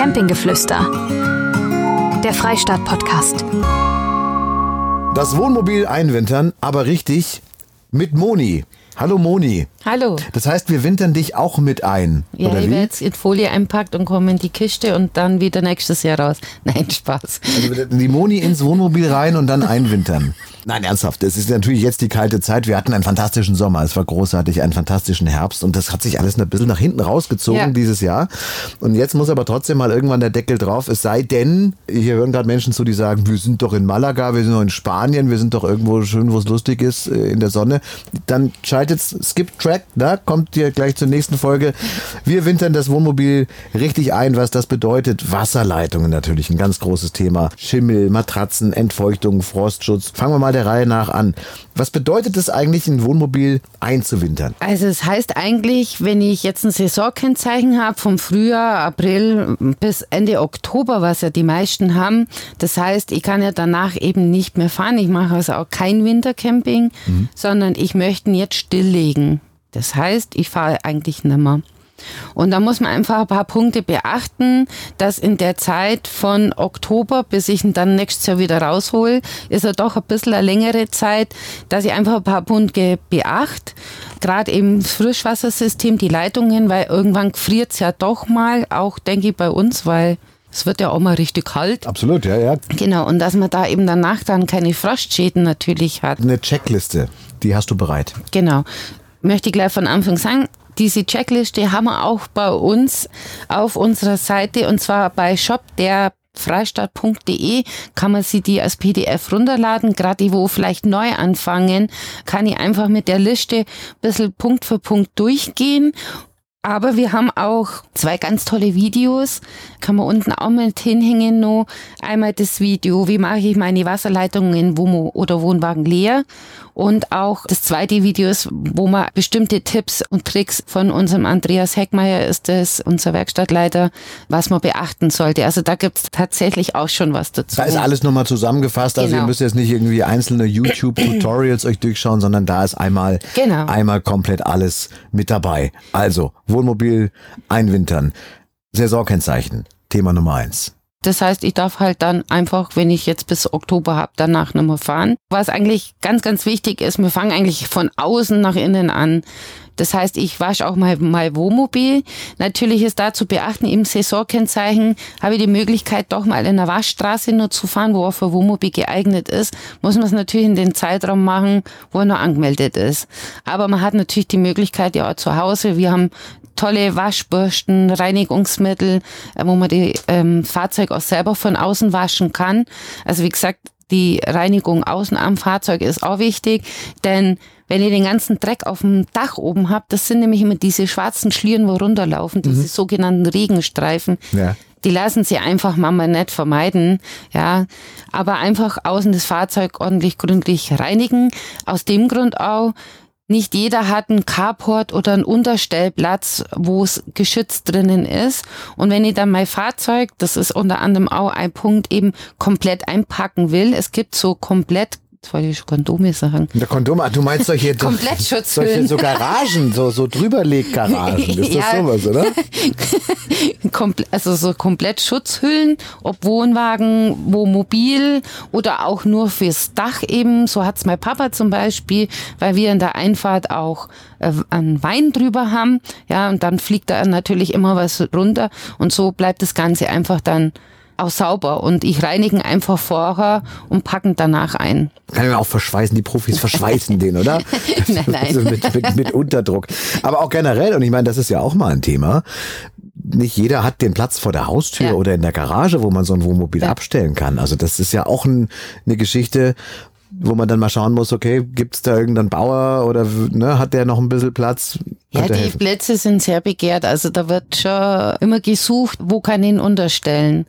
Campinggeflüster. Der Freistaat-Podcast. Das Wohnmobil einwintern, aber richtig mit Moni. Hallo Moni. Hallo. Das heißt, wir wintern dich auch mit ein. Ja, oder ich werde jetzt in Folie einpackt und komme in die Kiste und dann wieder nächstes Jahr raus. Nein, Spaß. Also die Moni ins Wohnmobil rein und dann einwintern. Nein, ernsthaft. Es ist natürlich jetzt die kalte Zeit. Wir hatten einen fantastischen Sommer. Es war großartig, einen fantastischen Herbst. Und das hat sich alles ein bisschen nach hinten rausgezogen Ja. dieses Jahr. Und jetzt muss aber trotzdem mal irgendwann der Deckel drauf. Es sei denn, hier hören gerade Menschen zu, die sagen, wir sind doch in Malaga, wir sind doch in Spanien, wir sind doch irgendwo schön, wo es lustig ist, äh, in der Sonne. Dann schaltet Skip Track, da kommt ihr gleich zur nächsten Folge. Wir wintern das Wohnmobil richtig ein, was das bedeutet. Wasserleitungen natürlich, ein ganz großes Thema. Schimmel, Matratzen, Entfeuchtung, Frostschutz. Fangen wir mal der Reihe nach an. Was bedeutet es eigentlich, ein Wohnmobil einzuwintern? Also es heißt eigentlich, wenn ich jetzt ein Saisonkennzeichen habe vom Frühjahr, April bis Ende Oktober, was ja die meisten haben, das heißt, ich kann ja danach eben nicht mehr fahren. Ich mache also auch kein Wintercamping, sondern ich möchte ihn jetzt stilllegen. Das heißt, ich fahre eigentlich nimmer. Und da muss man einfach ein paar Punkte beachten, dass in der Zeit von Oktober bis ich ihn dann nächstes Jahr wieder raushol, ist er doch ein bisschen eine längere Zeit, dass ich einfach ein paar Punkte beachte. Gerade eben das Frischwassersystem, die Leitungen, weil irgendwann friert es ja doch mal, auch denke ich bei uns, weil es wird ja auch mal richtig kalt. Absolut, ja, ja. Genau, und dass man da eben danach dann keine Frostschäden natürlich hat. Eine Checkliste, die hast du bereit. Genau. Möchte ich gleich von Anfang sagen, diese Checkliste haben wir auch bei uns auf unserer Seite und zwar bei shop der freistaat.de kann man sie die als PDF runterladen. Gerade die, wo vielleicht neu anfangen, kann ich einfach mit der Liste ein bisschen Punkt für Punkt durchgehen. Aber wir haben auch zwei ganz tolle Videos, kann man unten auch mit hinhängen noch. Einmal das Video, wie mache ich meine Wasserleitungen in Womo oder Wohnwagen leer. Und auch das zweite Video ist, wo man bestimmte Tipps und Tricks von unserem Andreas Heckmeier ist das, unser Werkstattleiter, was man beachten sollte. Also da gibt's tatsächlich auch schon was dazu. Da ist alles nochmal zusammengefasst. Also Genau. ihr müsst jetzt nicht irgendwie einzelne YouTube-Tutorials euch durchschauen, sondern da ist einmal, Genau. einmal komplett alles mit dabei. Also, Wohnmobil einwintern. Saisonkennzeichen. Thema Nummer eins. Das heißt, ich darf halt dann einfach, wenn ich jetzt bis Oktober habe, danach mehr fahren. Was eigentlich ganz, ganz wichtig ist, wir fangen eigentlich von außen nach innen an. Das heißt, ich wasche auch mal mein Wohnmobil. Natürlich ist da zu beachten, im Saisonkennzeichen habe ich die Möglichkeit, doch mal in einer Waschstraße nur zu fahren, wo auch für Wohnmobil geeignet ist. Muss man es natürlich in den Zeitraum machen, wo er noch angemeldet ist. Aber man hat natürlich die Möglichkeit, ja zu Hause. Wir haben tolle Waschbürsten, Reinigungsmittel, äh, wo man die ähm, Fahrzeug auch selber von außen waschen kann. Also wie gesagt, die Reinigung außen am Fahrzeug ist auch wichtig, denn wenn ihr den ganzen Dreck auf dem Dach oben habt, das sind nämlich immer diese schwarzen Schlieren, wo runterlaufen, diese sogenannten Regenstreifen. Ja. Die lassen sie einfach Mama nicht vermeiden, ja. Aber einfach außen das Fahrzeug ordentlich gründlich reinigen. Aus dem Grund auch, nicht jeder hat einen Carport oder einen Unterstellplatz, wo es geschützt drinnen ist. Und wenn ich dann mein Fahrzeug, das ist unter anderem auch ein Punkt, eben komplett einpacken will, es gibt so komplett, jetzt wollte ich Kondome sagen, Der Kondom, ah, du meinst solche, Komplettschutzhüllen. solche so Garagen, so, so Drüberleggaragen. Ist das Ja. sowas, oder? komple also so komplett Schutzhüllen, ob Wohnwagen, Wohnmobil oder auch nur fürs Dach eben. So hat's mein Papa zum Beispiel, weil wir in der Einfahrt auch äh, einen Wein drüber haben. Ja, und dann fliegt da natürlich immer was runter und so bleibt das Ganze einfach dann auch sauber und ich reinigen einfach vorher und packen danach ein. Kann mir auch verschweißen, die Profis verschweißen den, oder? Nein, nein. Also mit, mit, mit Unterdruck. Aber auch generell, und ich meine, das ist ja auch mal ein Thema. Nicht jeder hat den Platz vor der Haustür Ja. oder in der Garage, wo man so ein Wohnmobil Ja. abstellen kann. Also das ist ja auch ein, eine Geschichte, wo man dann mal schauen muss, okay, gibt's da irgendeinen Bauer oder ne, hat der noch ein bisschen Platz? Ja, die helfen. Plätze sind sehr begehrt. Also da wird schon immer gesucht, wo kann ich ihn unterstellen.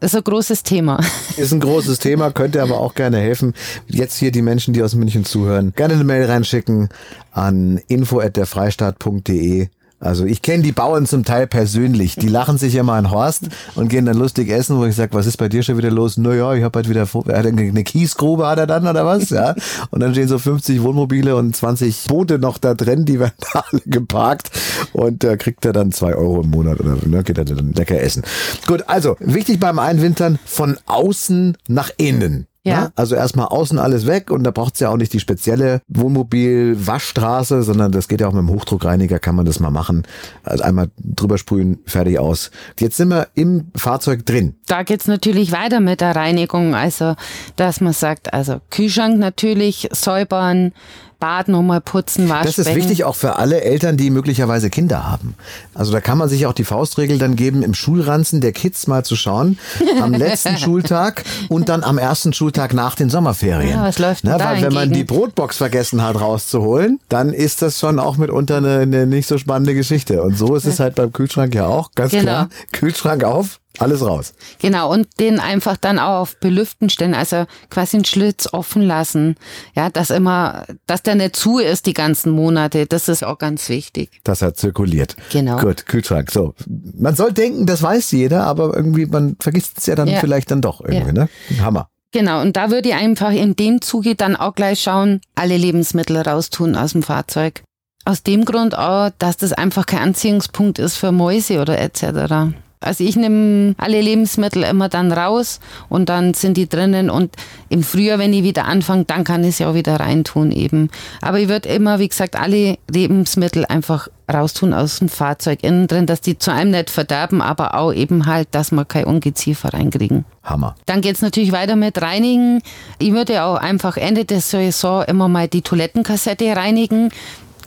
Das ist ein großes Thema. Ist ein großes Thema, könnte aber auch gerne helfen. Jetzt hier die Menschen, die aus München zuhören, gerne eine Mail reinschicken an info@derfreistaat.de Also ich kenne die Bauern zum Teil persönlich. Die lachen sich immer an Horst und gehen dann lustig essen, wo ich sage, was ist bei dir schon wieder los? Naja, ich habe halt wieder er eine Kiesgrube hat er dann oder was? Ja. Und dann stehen so 50 Wohnmobile und 20 Boote noch da drin, die werden da alle geparkt und da kriegt er dann zwei Euro im Monat oder ne, geht er dann lecker essen. Gut, also wichtig beim Einwintern von außen nach innen. Ja. Ne? Also erstmal außen alles weg und da braucht es ja auch nicht die spezielle Wohnmobil-Waschstraße, sondern das geht ja auch mit dem Hochdruckreiniger, kann man das mal machen. Also einmal drüber sprühen, fertig aus. Jetzt sind wir im Fahrzeug drin. Da geht's natürlich weiter mit der Reinigung. Also, dass man sagt, also Kühlschrank natürlich säubern, Bad nochmal putzen, waschen. Das ist wichtig auch für alle Eltern, die möglicherweise Kinder haben. Also da kann man sich auch die Faustregel dann geben, im Schulranzen der Kids mal zu schauen, am letzten Schultag und dann am ersten Schultag nach den Sommerferien. Ja, was läuft denn Na, da Weil wenn man die Brotbox vergessen hat rauszuholen, dann ist das schon auch mitunter eine, eine nicht so spannende Geschichte. Und so ist es halt beim Kühlschrank ja auch, ganz genau. klar. Kühlschrank auf, alles raus. Genau, und den einfach dann auch auf Belüften stellen, also quasi einen Schlitz offen lassen. Ja, dass immer, dass der nicht zu ist die ganzen Monate. Das ist auch ganz wichtig. Dass er zirkuliert. Genau. Gut, Kühlschrank. So. Man soll denken, das weiß jeder, aber irgendwie, man vergisst es ja dann ja. vielleicht dann doch irgendwie, ja. ne? Hammer. Genau, und da würde ich einfach in dem Zuge dann auch gleich schauen, alle Lebensmittel raustun aus dem Fahrzeug. Aus dem Grund auch, dass das einfach kein Anziehungspunkt ist für Mäuse oder etc. Also ich nehme alle Lebensmittel immer dann raus und dann sind die drinnen und im Frühjahr, wenn ich wieder anfange, dann kann ich sie auch wieder reintun eben. Aber ich würde immer, wie gesagt, alle Lebensmittel einfach raustun aus dem Fahrzeug innen drin, dass die zu einem nicht verderben, aber auch eben halt, dass wir kein Ungeziefer reinkriegen. Hammer. Dann geht's natürlich weiter mit Reinigen. Ich würde auch einfach Ende der Saison immer mal die Toilettenkassette reinigen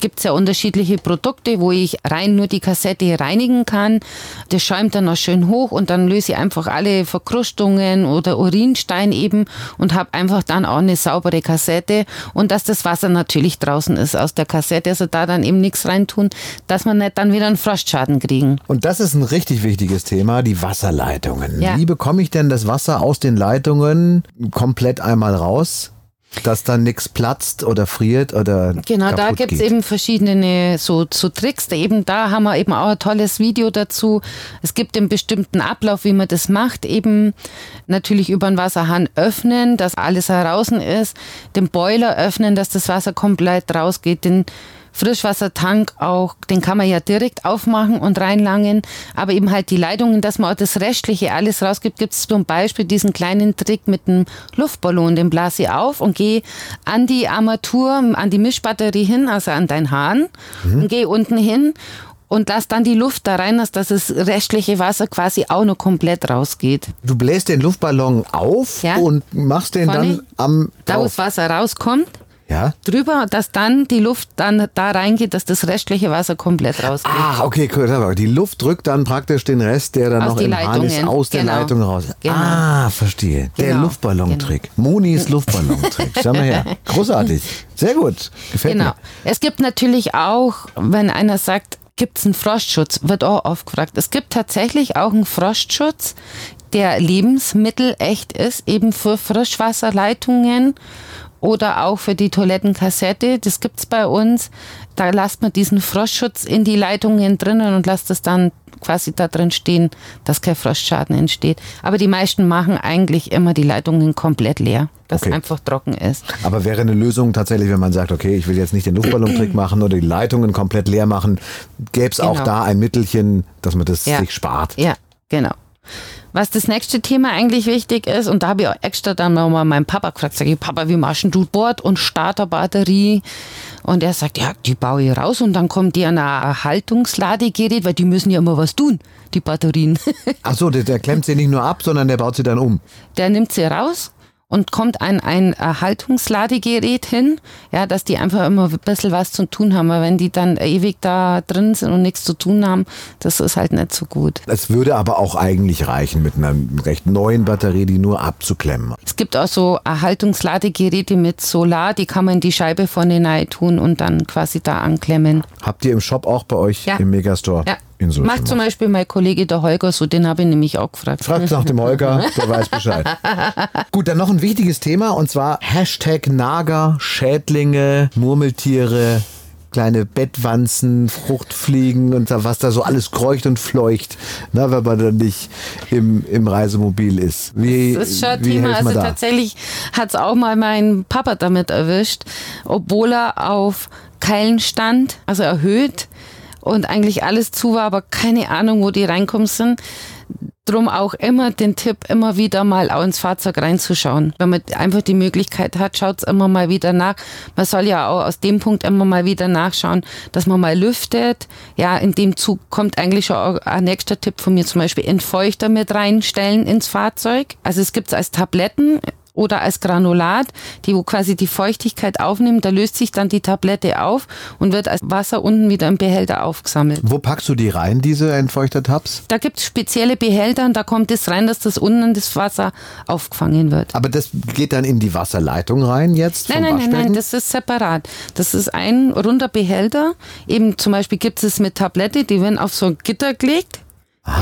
gibt es ja unterschiedliche Produkte, wo ich rein nur die Kassette reinigen kann. Das schäumt dann noch schön hoch und dann löse ich einfach alle Verkrustungen oder Urinstein eben und habe einfach dann auch eine saubere Kassette und dass das Wasser natürlich draußen ist aus der Kassette, also da dann eben nichts reintun, dass man nicht dann wieder einen Frostschaden kriegen. Und das ist ein richtig wichtiges Thema, die Wasserleitungen. Ja. Wie bekomme ich denn das Wasser aus den Leitungen komplett einmal raus? Dass dann nichts platzt oder friert oder genau da gibt es eben verschiedene so, so Tricks. Eben da haben wir eben auch ein tolles Video dazu. Es gibt einen bestimmten Ablauf wie man das macht. Eben natürlich über den Wasserhahn öffnen dass alles heraus ist. Den Boiler öffnen dass das Wasser komplett rausgeht. Den Frischwassertank auch, den kann man ja direkt aufmachen und reinlangen, aber eben halt die Leitungen, dass man auch das Restliche alles rausgibt, gibt es zum Beispiel diesen kleinen Trick mit dem Luftballon, den blase ich auf und gehe an die Armatur, an die Mischbatterie hin, also an dein Hahn mhm. und gehe unten hin und lass dann die Luft da rein, dass das restliche Wasser quasi auch noch komplett rausgeht. Du bläst den Luftballon auf ja. und machst den Vorne, dann am da wo das Wasser rauskommt, ja? drüber, dass dann die Luft dann da reingeht, dass das restliche Wasser komplett rausgeht. Ah, okay, cool. Die Luft drückt dann praktisch den Rest, der dann aus noch im Hahn ist, aus genau. der Leitung raus. Genau. Ah, verstehe. Genau. Der Luftballontrick. Genau. Monis Luftballontrick. Schau mal her. Großartig. Sehr gut. Gefällt genau. mir. Es gibt natürlich auch, wenn einer sagt, gibt es einen Frostschutz, wird auch oft gefragt. Es gibt tatsächlich auch einen Frostschutz, der lebensmittelecht ist, eben für Frischwasserleitungen oder auch für die Toilettenkassette. Das gibt's bei uns. Da lasst man diesen Frostschutz in die Leitungen drinnen und lasst es dann quasi da drin stehen, dass kein Frostschaden entsteht. Aber die meisten machen eigentlich immer die Leitungen komplett leer, dass okay. einfach trocken ist. Aber wäre eine Lösung tatsächlich, wenn man sagt, okay, ich will jetzt nicht den Luftballontrick machen oder die Leitungen komplett leer machen, gäbe es genau. auch da ein Mittelchen, dass man das ja. sich spart. Ja, genau. Was das nächste Thema eigentlich wichtig ist, und da habe ich auch extra dann mal meinen Papa gefragt, sage ich, Papa, wie machst du Bord und Starterbatterie? Und er sagt, ja, die baue ich raus und dann kommt die an ein Erhaltungsladegerät, weil die müssen ja immer was tun, die Batterien. Ach so, der, der klemmt sie nicht nur ab, sondern der baut sie dann um. Der nimmt sie raus und kommt ein, ein Erhaltungsladegerät hin, ja, dass die einfach immer ein bisschen was zu tun haben. Aber wenn die dann ewig da drin sind und nichts zu tun haben, das ist halt nicht so gut. Es würde aber auch eigentlich reichen, mit einer recht neuen Batterie die nur abzuklemmen. Es gibt auch so Erhaltungsladegeräte mit Solar, die kann man in die Scheibe vorne rein tun und dann quasi da anklemmen. Habt ihr im Shop auch bei euch ja. im Megastore? Ja. Macht zum Beispiel mein Kollege der Holger so, den habe ich nämlich auch gefragt. Fragt nach dem Holger, der weiß Bescheid. Gut, dann noch ein wichtiges Thema und zwar Hashtag Nager, Schädlinge, Murmeltiere, kleine Bettwanzen, Fruchtfliegen und was da so alles kreucht und fleucht, ne, wenn man dann nicht im, im Reisemobil ist. Wie, das ist schon ein wie Thema. Also da? tatsächlich hat es auch mal mein Papa damit erwischt, obwohl er auf Keilen stand, also erhöht und eigentlich alles zu war, aber keine Ahnung, wo die reinkommen sind. Drum auch immer den Tipp, immer wieder mal auch ins Fahrzeug reinzuschauen. Wenn man einfach die Möglichkeit hat, schaut's immer mal wieder nach. Man soll ja auch aus dem Punkt immer mal wieder nachschauen, dass man mal lüftet. Ja, in dem Zug kommt eigentlich schon auch ein nächster Tipp von mir, zum Beispiel Entfeuchter mit reinstellen ins Fahrzeug. Also es gibt's als Tabletten oder als Granulat, die wo quasi die Feuchtigkeit aufnehmen, da löst sich dann die Tablette auf und wird als Wasser unten wieder im Behälter aufgesammelt. Wo packst du die rein, diese Entfeuchtertabs? Da gibt's spezielle Behälter und da kommt es rein, dass das unten das Wasser aufgefangen wird. Aber das geht dann in die Wasserleitung rein jetzt? Nein, nein, nein, nein, das ist separat. Das ist ein runder Behälter. Eben zum Beispiel gibt es mit Tablette, die werden auf so ein Gitter gelegt.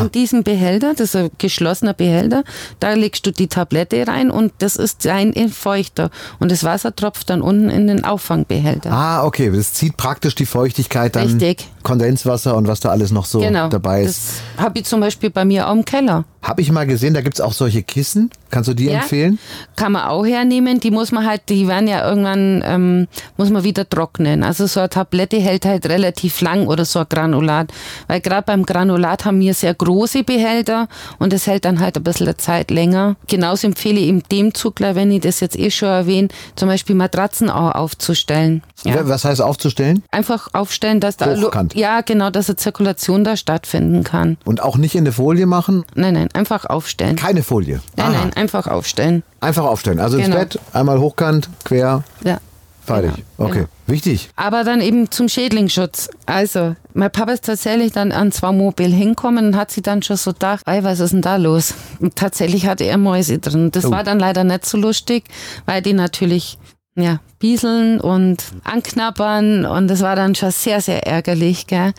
In diesem Behälter, das ist ein geschlossener Behälter, da legst du die Tablette rein und das ist dein Entfeuchter. Und das Wasser tropft dann unten in den Auffangbehälter. Ah, okay. Das zieht praktisch die Feuchtigkeit dann. Richtig. Kondenswasser und was da alles noch so genau. dabei ist. Das habe ich zum Beispiel bei mir auch im Keller. Habe ich mal gesehen, da gibt's auch solche Kissen. Kannst du die Ja. empfehlen? Kann man auch hernehmen. Die muss man halt, die werden ja irgendwann, ähm, muss man wieder trocknen. Also so eine Tablette hält halt relativ lang oder so ein Granulat. Weil gerade beim Granulat haben wir sehr große Behälter und das hält dann halt ein bisschen eine Zeit länger. Genauso empfehle ich in dem Zug, gleich, wenn ich das jetzt eh schon erwähne, zum Beispiel Matratzen auch aufzustellen. Ja. Was heißt aufzustellen? Einfach aufstellen, dass da, Hochkant. ja genau, dass eine Zirkulation da stattfinden kann. Und auch nicht in eine Folie machen? Nein, nein, einfach aufstellen. Keine Folie. Nein, Aha. nein, einfach aufstellen. Einfach aufstellen. Also ins Genau. Bett, einmal hochkant, quer, Ja. fertig. Genau, Okay, genau. wichtig. Aber dann eben zum Schädlingsschutz. Also, mein Papa ist tatsächlich dann ans Wohnmobil hinkommen und hat sich dann schon so gedacht, ey, was ist denn da los? Und tatsächlich hatte er Mäuse drin. Das Oh. war dann leider nicht so lustig, weil die natürlich ja, bieseln und anknabbern und das war dann schon sehr, sehr ärgerlich, gell.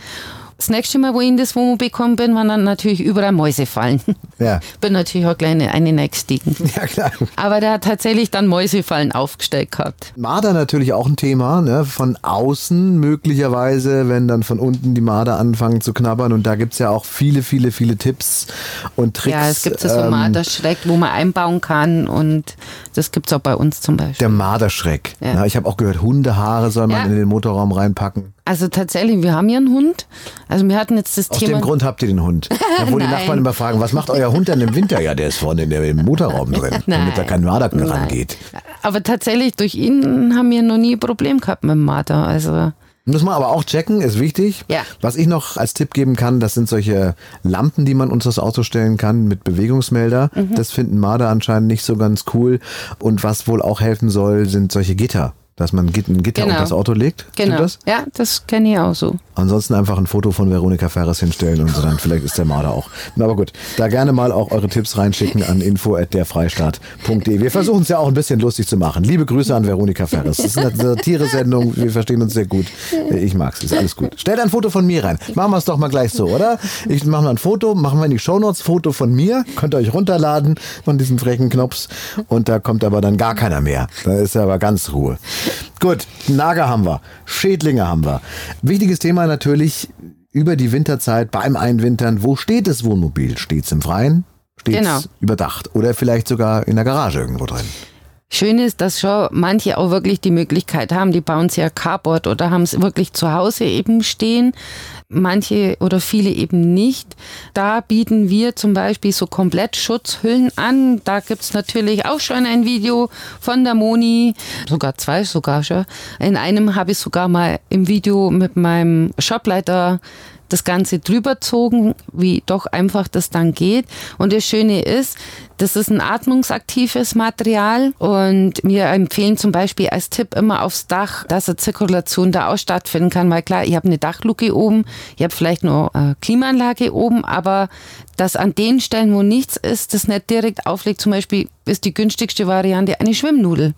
Das nächste Mal, wo ich in das Wohnmobil gekommen bin, waren dann natürlich überall Mäuse fallen. Ja. Bin natürlich auch kleine eine gestiegen. Ja, klar. Aber der hat tatsächlich dann Mäusefallen aufgestellt gehabt. Marder natürlich auch ein Thema, ne? Von außen möglicherweise, wenn dann von unten die Marder anfangen zu knabbern. Und da gibt's ja auch viele, viele, viele Tipps und Tricks. Ja, es gibt so ähm, Marderschreck, wo man einbauen kann und das gibt's auch bei uns zum Beispiel. Der Marderschreck. Ja. Ja. ich habe auch gehört, Hundehaare soll man Ja. in den Motorraum reinpacken. Also tatsächlich, wir haben ja einen Hund. Also wir hatten jetzt das Aus Thema. dem Grund habt ihr den Hund. Ja, wo die Nein. Nachbarn immer fragen, was macht euer Hund denn im Winter? Ja, der ist vorne in der, im Motorraum drin, damit da Nein. kein Marder Nein. rangeht. Aber tatsächlich, durch ihn haben wir noch nie ein Problem gehabt mit dem Marder. Also Muss man aber auch checken, ist wichtig. Ja. Was ich noch als Tipp geben kann, das sind solche Lampen, die man unter das Auto stellen kann mit Bewegungsmelder. Mhm. Das finden Marder anscheinend nicht so ganz cool. Und was wohl auch helfen soll, sind solche Gitter. Dass man ein Gitter Genau. unter das Auto legt. Genau. das? Ja, das kenne ich auch so. Ansonsten einfach ein Foto von Veronika Ferres hinstellen und so dann vielleicht ist der Marder auch. Aber gut, da gerne mal auch eure Tipps reinschicken an info@derfreistaat.de. Wir versuchen es ja auch ein bisschen lustig zu machen. Liebe Grüße an Veronika Ferres. Das ist eine Satire-Sendung, wir verstehen uns sehr gut. Ich mag's, ist alles gut. Stellt ein Foto von mir rein. Machen wir es doch mal gleich so, oder? Ich mache mal ein Foto, machen wir in die Shownotes Foto von mir, könnt ihr euch runterladen von diesem frechen Knops und da kommt aber dann gar keiner mehr. Da ist aber ganz Ruhe. Gut, Nager haben wir, Schädlinge haben wir. Wichtiges Thema natürlich über die Winterzeit beim Einwintern. Wo steht das Wohnmobil? Steht's im Freien? Steht's Genau. überdacht? Oder vielleicht sogar in der Garage irgendwo drin? Schön ist, dass schon manche auch wirklich die Möglichkeit haben, die bauen sich ja Carport oder haben es wirklich zu Hause eben stehen. Manche oder viele eben nicht. Da bieten wir zum Beispiel so komplett Schutzhüllen an. Da gibt's natürlich auch schon ein Video von der Moni, sogar zwei sogar schon. In einem habe ich sogar mal im Video mit meinem Shopleiter das Ganze drüberzogen, wie doch einfach das dann geht. Und das Schöne ist, das ist ein atmungsaktives Material und wir empfehlen zum Beispiel als Tipp immer aufs Dach, dass eine Zirkulation da auch stattfinden kann, weil klar, ich habe eine Dachluke oben, ich habe vielleicht noch eine Klimaanlage oben, aber dass an den Stellen, wo nichts ist, das nicht direkt auflegt, zum Beispiel ist die günstigste Variante eine Schwimmnudel.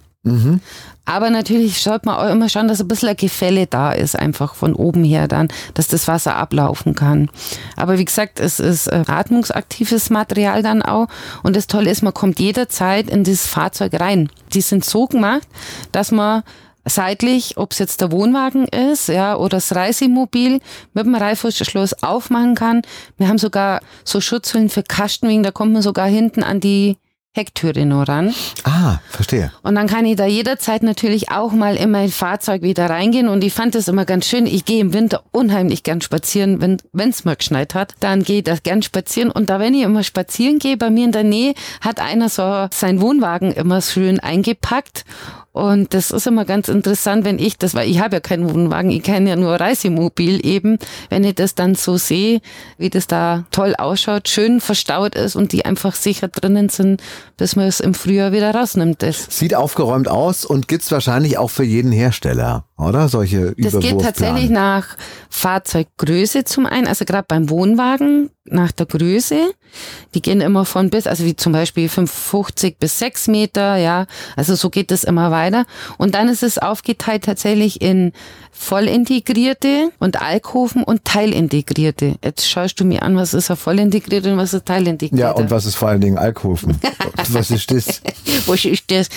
Aber natürlich schaut man auch immer schauen, dass ein bisschen ein Gefälle da ist, einfach von oben her dann, dass das Wasser ablaufen kann. Aber wie gesagt, es ist äh, atmungsaktives Material dann auch. Und das Tolle ist, man kommt jederzeit in das Fahrzeug rein. Die sind so gemacht, dass man seitlich, ob es jetzt der Wohnwagen ist, ja, oder das Reisemobil mit dem Reißverschluss aufmachen kann. Wir haben sogar so Schutzhüllen für Kastenwegen, da kommt man sogar hinten an die Hecktüre nur ran. Ah, verstehe. Und dann kann ich da jederzeit natürlich auch mal in mein Fahrzeug wieder reingehen. Und ich fand das immer ganz schön. Ich gehe im Winter unheimlich gern spazieren, wenn es mal geschneit hat. Dann gehe ich da gern spazieren. Und da, wenn ich immer spazieren gehe, bei mir in der Nähe, hat einer so seinen Wohnwagen immer schön eingepackt. Und das ist immer ganz interessant, wenn ich das, weil ich habe ja keinen Wohnwagen, ich kenne ja nur Reisemobil eben, wenn ich das dann so sehe, wie das da toll ausschaut, schön verstaut ist und die einfach sicher drinnen sind, bis man es im Frühjahr wieder rausnimmt. Das. Sieht aufgeräumt aus und gibt's wahrscheinlich auch für jeden Hersteller, oder? Solche Das geht tatsächlich nach Fahrzeuggröße zum einen, also gerade beim Wohnwagen nach der Größe. Die gehen immer von bis, also wie zum Beispiel 55 bis 6 Meter, ja. Also so geht es immer weiter. Und dann ist es aufgeteilt tatsächlich in vollintegrierte und Alkoven und teilintegrierte. Jetzt schaust du mir an, was ist ein vollintegrierte und was ist teilintegrierte. Ja, und was ist vor allen Dingen Alkoven? was ist das? was ist das?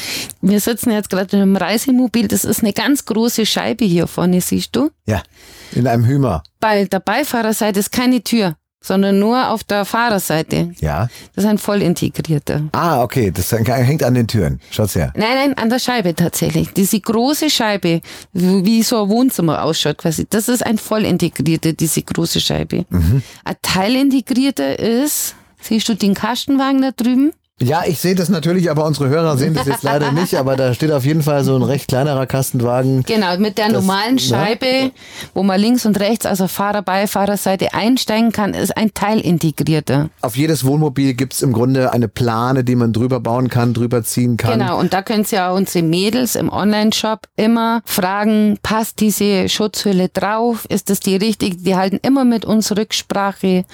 Wir sitzen jetzt gerade in einem Reisemobil. Das ist eine ganz große Scheibe hier vorne, siehst du? Ja, in einem Hümer. Bei der Beifahrerseite ist keine Tür sondern nur auf der Fahrerseite. Ja. Das ist ein voll integrierter. Ah, okay, das hängt an den Türen. Schaut's her. Nein, nein, an der Scheibe tatsächlich. Diese große Scheibe, wie so ein Wohnzimmer ausschaut quasi, das ist ein voll integrierter, diese große Scheibe. Mhm. Ein teilintegrierter ist, siehst du den Kastenwagen da drüben? Ja, ich sehe das natürlich, aber unsere Hörer sehen das jetzt leider nicht. Aber da steht auf jeden Fall so ein recht kleinerer Kastenwagen. Genau, mit der das, normalen Scheibe, ja. wo man links und rechts, also Fahrer, Beifahrerseite einsteigen kann, ist ein Teil integrierter. Auf jedes Wohnmobil gibt's im Grunde eine Plane, die man drüber bauen kann, drüber ziehen kann. Genau, und da können Sie ja unsere Mädels im Online-Shop immer fragen, passt diese Schutzhülle drauf? Ist das die richtige? Die halten immer mit uns Rücksprache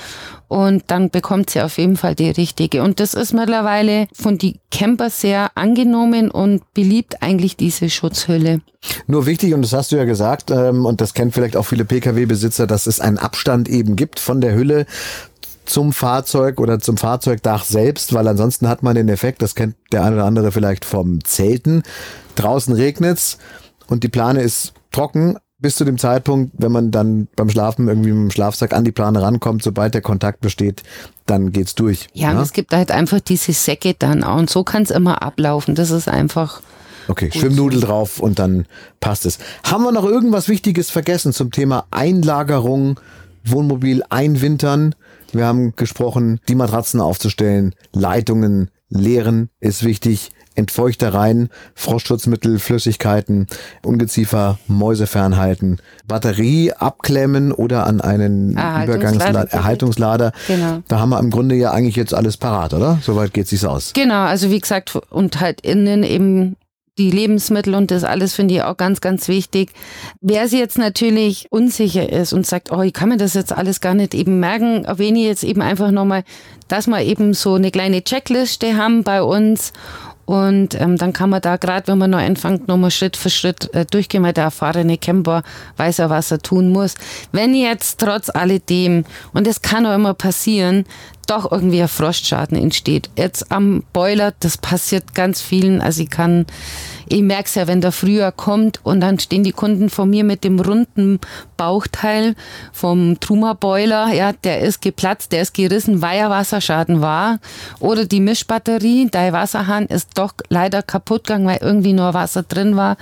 und dann bekommt sie auf jeden Fall die richtige. Und das ist mittlerweile von die Camper sehr angenommen und beliebt eigentlich diese Schutzhülle. Nur wichtig, und das hast du ja gesagt, ähm, und das kennen vielleicht auch viele Pkw-Besitzer, dass es einen Abstand eben gibt von der Hülle zum Fahrzeug oder zum Fahrzeugdach selbst, weil ansonsten hat man den Effekt, das kennt der eine oder andere vielleicht vom Zelten. Draußen regnet's und die Plane ist trocken, bis zu dem Zeitpunkt, wenn man dann beim Schlafen irgendwie mit dem Schlafsack an die Plane rankommt, sobald der Kontakt besteht, dann geht's durch. Ja, ja? es gibt halt einfach diese Säcke dann auch und so kann es immer ablaufen. Das ist einfach. Okay, Schwimmnudel drauf und dann passt es. Haben wir noch irgendwas Wichtiges vergessen zum Thema Einlagerung, Wohnmobil einwintern? Wir haben gesprochen, die Matratzen aufzustellen, Leitungen leeren ist wichtig. Entfeuchtereien, Frostschutzmittel, Flüssigkeiten, Ungeziefer, Mäuse fernhalten, Batterie abklemmen oder an einen Übergangslader, Erhaltungslader. Genau. Da haben wir im Grunde ja eigentlich jetzt alles parat, oder? Soweit geht sich's aus. Genau, also wie gesagt, und halt innen eben die Lebensmittel und das alles finde ich auch ganz, ganz wichtig. Wer sie jetzt natürlich unsicher ist und sagt, oh, ich kann mir das jetzt alles gar nicht eben merken, erwähne ich jetzt eben einfach nochmal, dass wir eben so eine kleine Checkliste haben bei uns und ähm, dann kann man da gerade, wenn man neu anfängt, nochmal Schritt für Schritt äh, durchgehen, weil der erfahrene Camper weiß ja, was er tun muss. Wenn jetzt trotz alledem, und es kann auch immer passieren, doch irgendwie ein Frostschaden entsteht. Jetzt am Boiler, das passiert ganz vielen. Also ich kann, ich merke es ja, wenn der Frühjahr kommt und dann stehen die Kunden vor mir mit dem runden Bauchteil vom Truma-Boiler. Ja, der ist geplatzt, der ist gerissen, weil er Wasserschaden war. Oder die Mischbatterie, der Wasserhahn ist doch leider kaputt gegangen, weil irgendwie nur Wasser drin war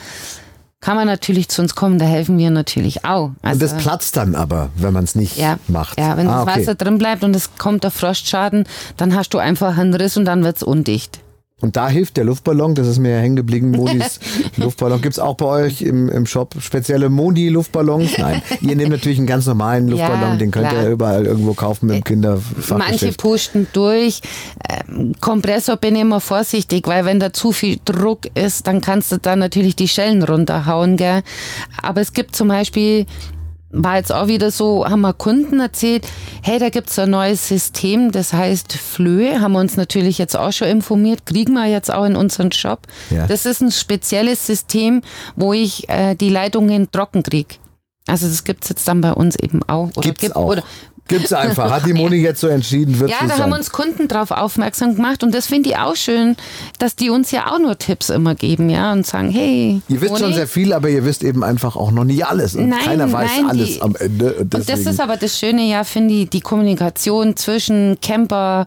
kann man natürlich zu uns kommen, da helfen wir natürlich auch. Also, und das platzt dann aber, wenn man es nicht ja, macht. Ja, wenn ah, das Wasser drin bleibt und es kommt der Frostschaden, dann hast du einfach einen Riss und dann wird es undicht. Und da hilft der Luftballon, das ist mir hängen geblieben, Modis Luftballon. Gibt's auch bei euch im, im Shop spezielle Modi-Luftballons? Nein, ihr nehmt natürlich einen ganz normalen Luftballon, ja, den könnt klar. ihr überall irgendwo kaufen mit dem Kinderfachgeschäft. Manche pusten durch. Ähm, Kompressor bin ich immer vorsichtig, weil wenn da zu viel Druck ist, dann kannst du da natürlich die Schellen runterhauen. Gell? Aber es gibt zum Beispiel war jetzt auch wieder so, haben wir Kunden erzählt, hey, da gibt's ein neues System, das heißt Flöhe, haben wir uns natürlich jetzt auch schon informiert, kriegen wir jetzt auch in unseren Shop. Ja. Das ist ein spezielles System, wo ich äh, die Leitungen trocken kriege. Also das gibt's jetzt dann bei uns eben auch. Oder, gibt's gibt, auch. oder Gibt's einfach. Hat die Moni jetzt so entschieden, wird Ja, so da sein. haben uns Kunden drauf aufmerksam gemacht und das finde ich auch schön, dass die uns ja auch nur Tipps immer geben, ja, und sagen, hey, Ihr wisst schon Moni, sehr viel, aber ihr wisst eben einfach auch noch nicht alles. Und Nein, keiner weiß nein, alles die- am Ende. Und, Und das ist aber das Schöne, ja, finde ich, die Kommunikation zwischen Camper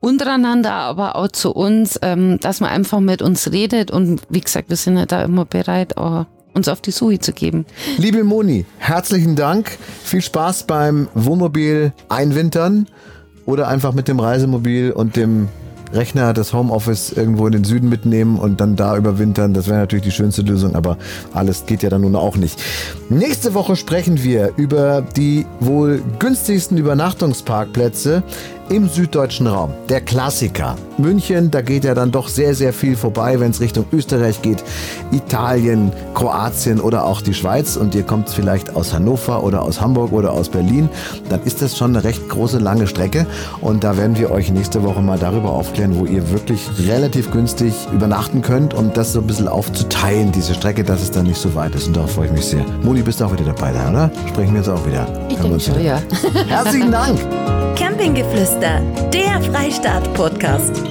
untereinander, aber auch zu uns, ähm, dass man einfach mit uns redet und wie gesagt, wir sind ja da immer bereit, auch uns auf die Suche zu geben. Liebe Moni, herzlichen Dank. Viel Spaß beim Wohnmobil einwintern oder einfach mit dem Reisemobil und dem Rechner das Homeoffice irgendwo in den Süden mitnehmen und dann da überwintern. Das wäre natürlich die schönste Lösung, aber alles geht ja dann nun auch nicht. Nächste Woche sprechen wir über die wohl günstigsten Übernachtungsparkplätze im süddeutschen Raum. Der Klassiker. München, da geht ja dann doch sehr, sehr viel vorbei, wenn es Richtung Österreich geht. Italien, Kroatien oder auch die Schweiz. Und ihr kommt vielleicht aus Hannover oder aus Hamburg oder aus Berlin. Dann ist das schon eine recht große, lange Strecke. Und da werden wir euch nächste Woche mal darüber aufklären, wo ihr wirklich relativ günstig übernachten könnt, um das so ein bisschen aufzuteilen, diese Strecke, dass es dann nicht so weit ist. Und darauf freue ich mich sehr. Moni, bist du auch wieder dabei, da, oder? Sprechen wir jetzt auch wieder. Ich denke schon, wieder. ja. Herzlichen Dank. Campinggeflüster, der Freistaat-Podcast.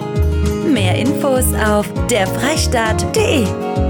Mehr Infos auf derfreistaat.de.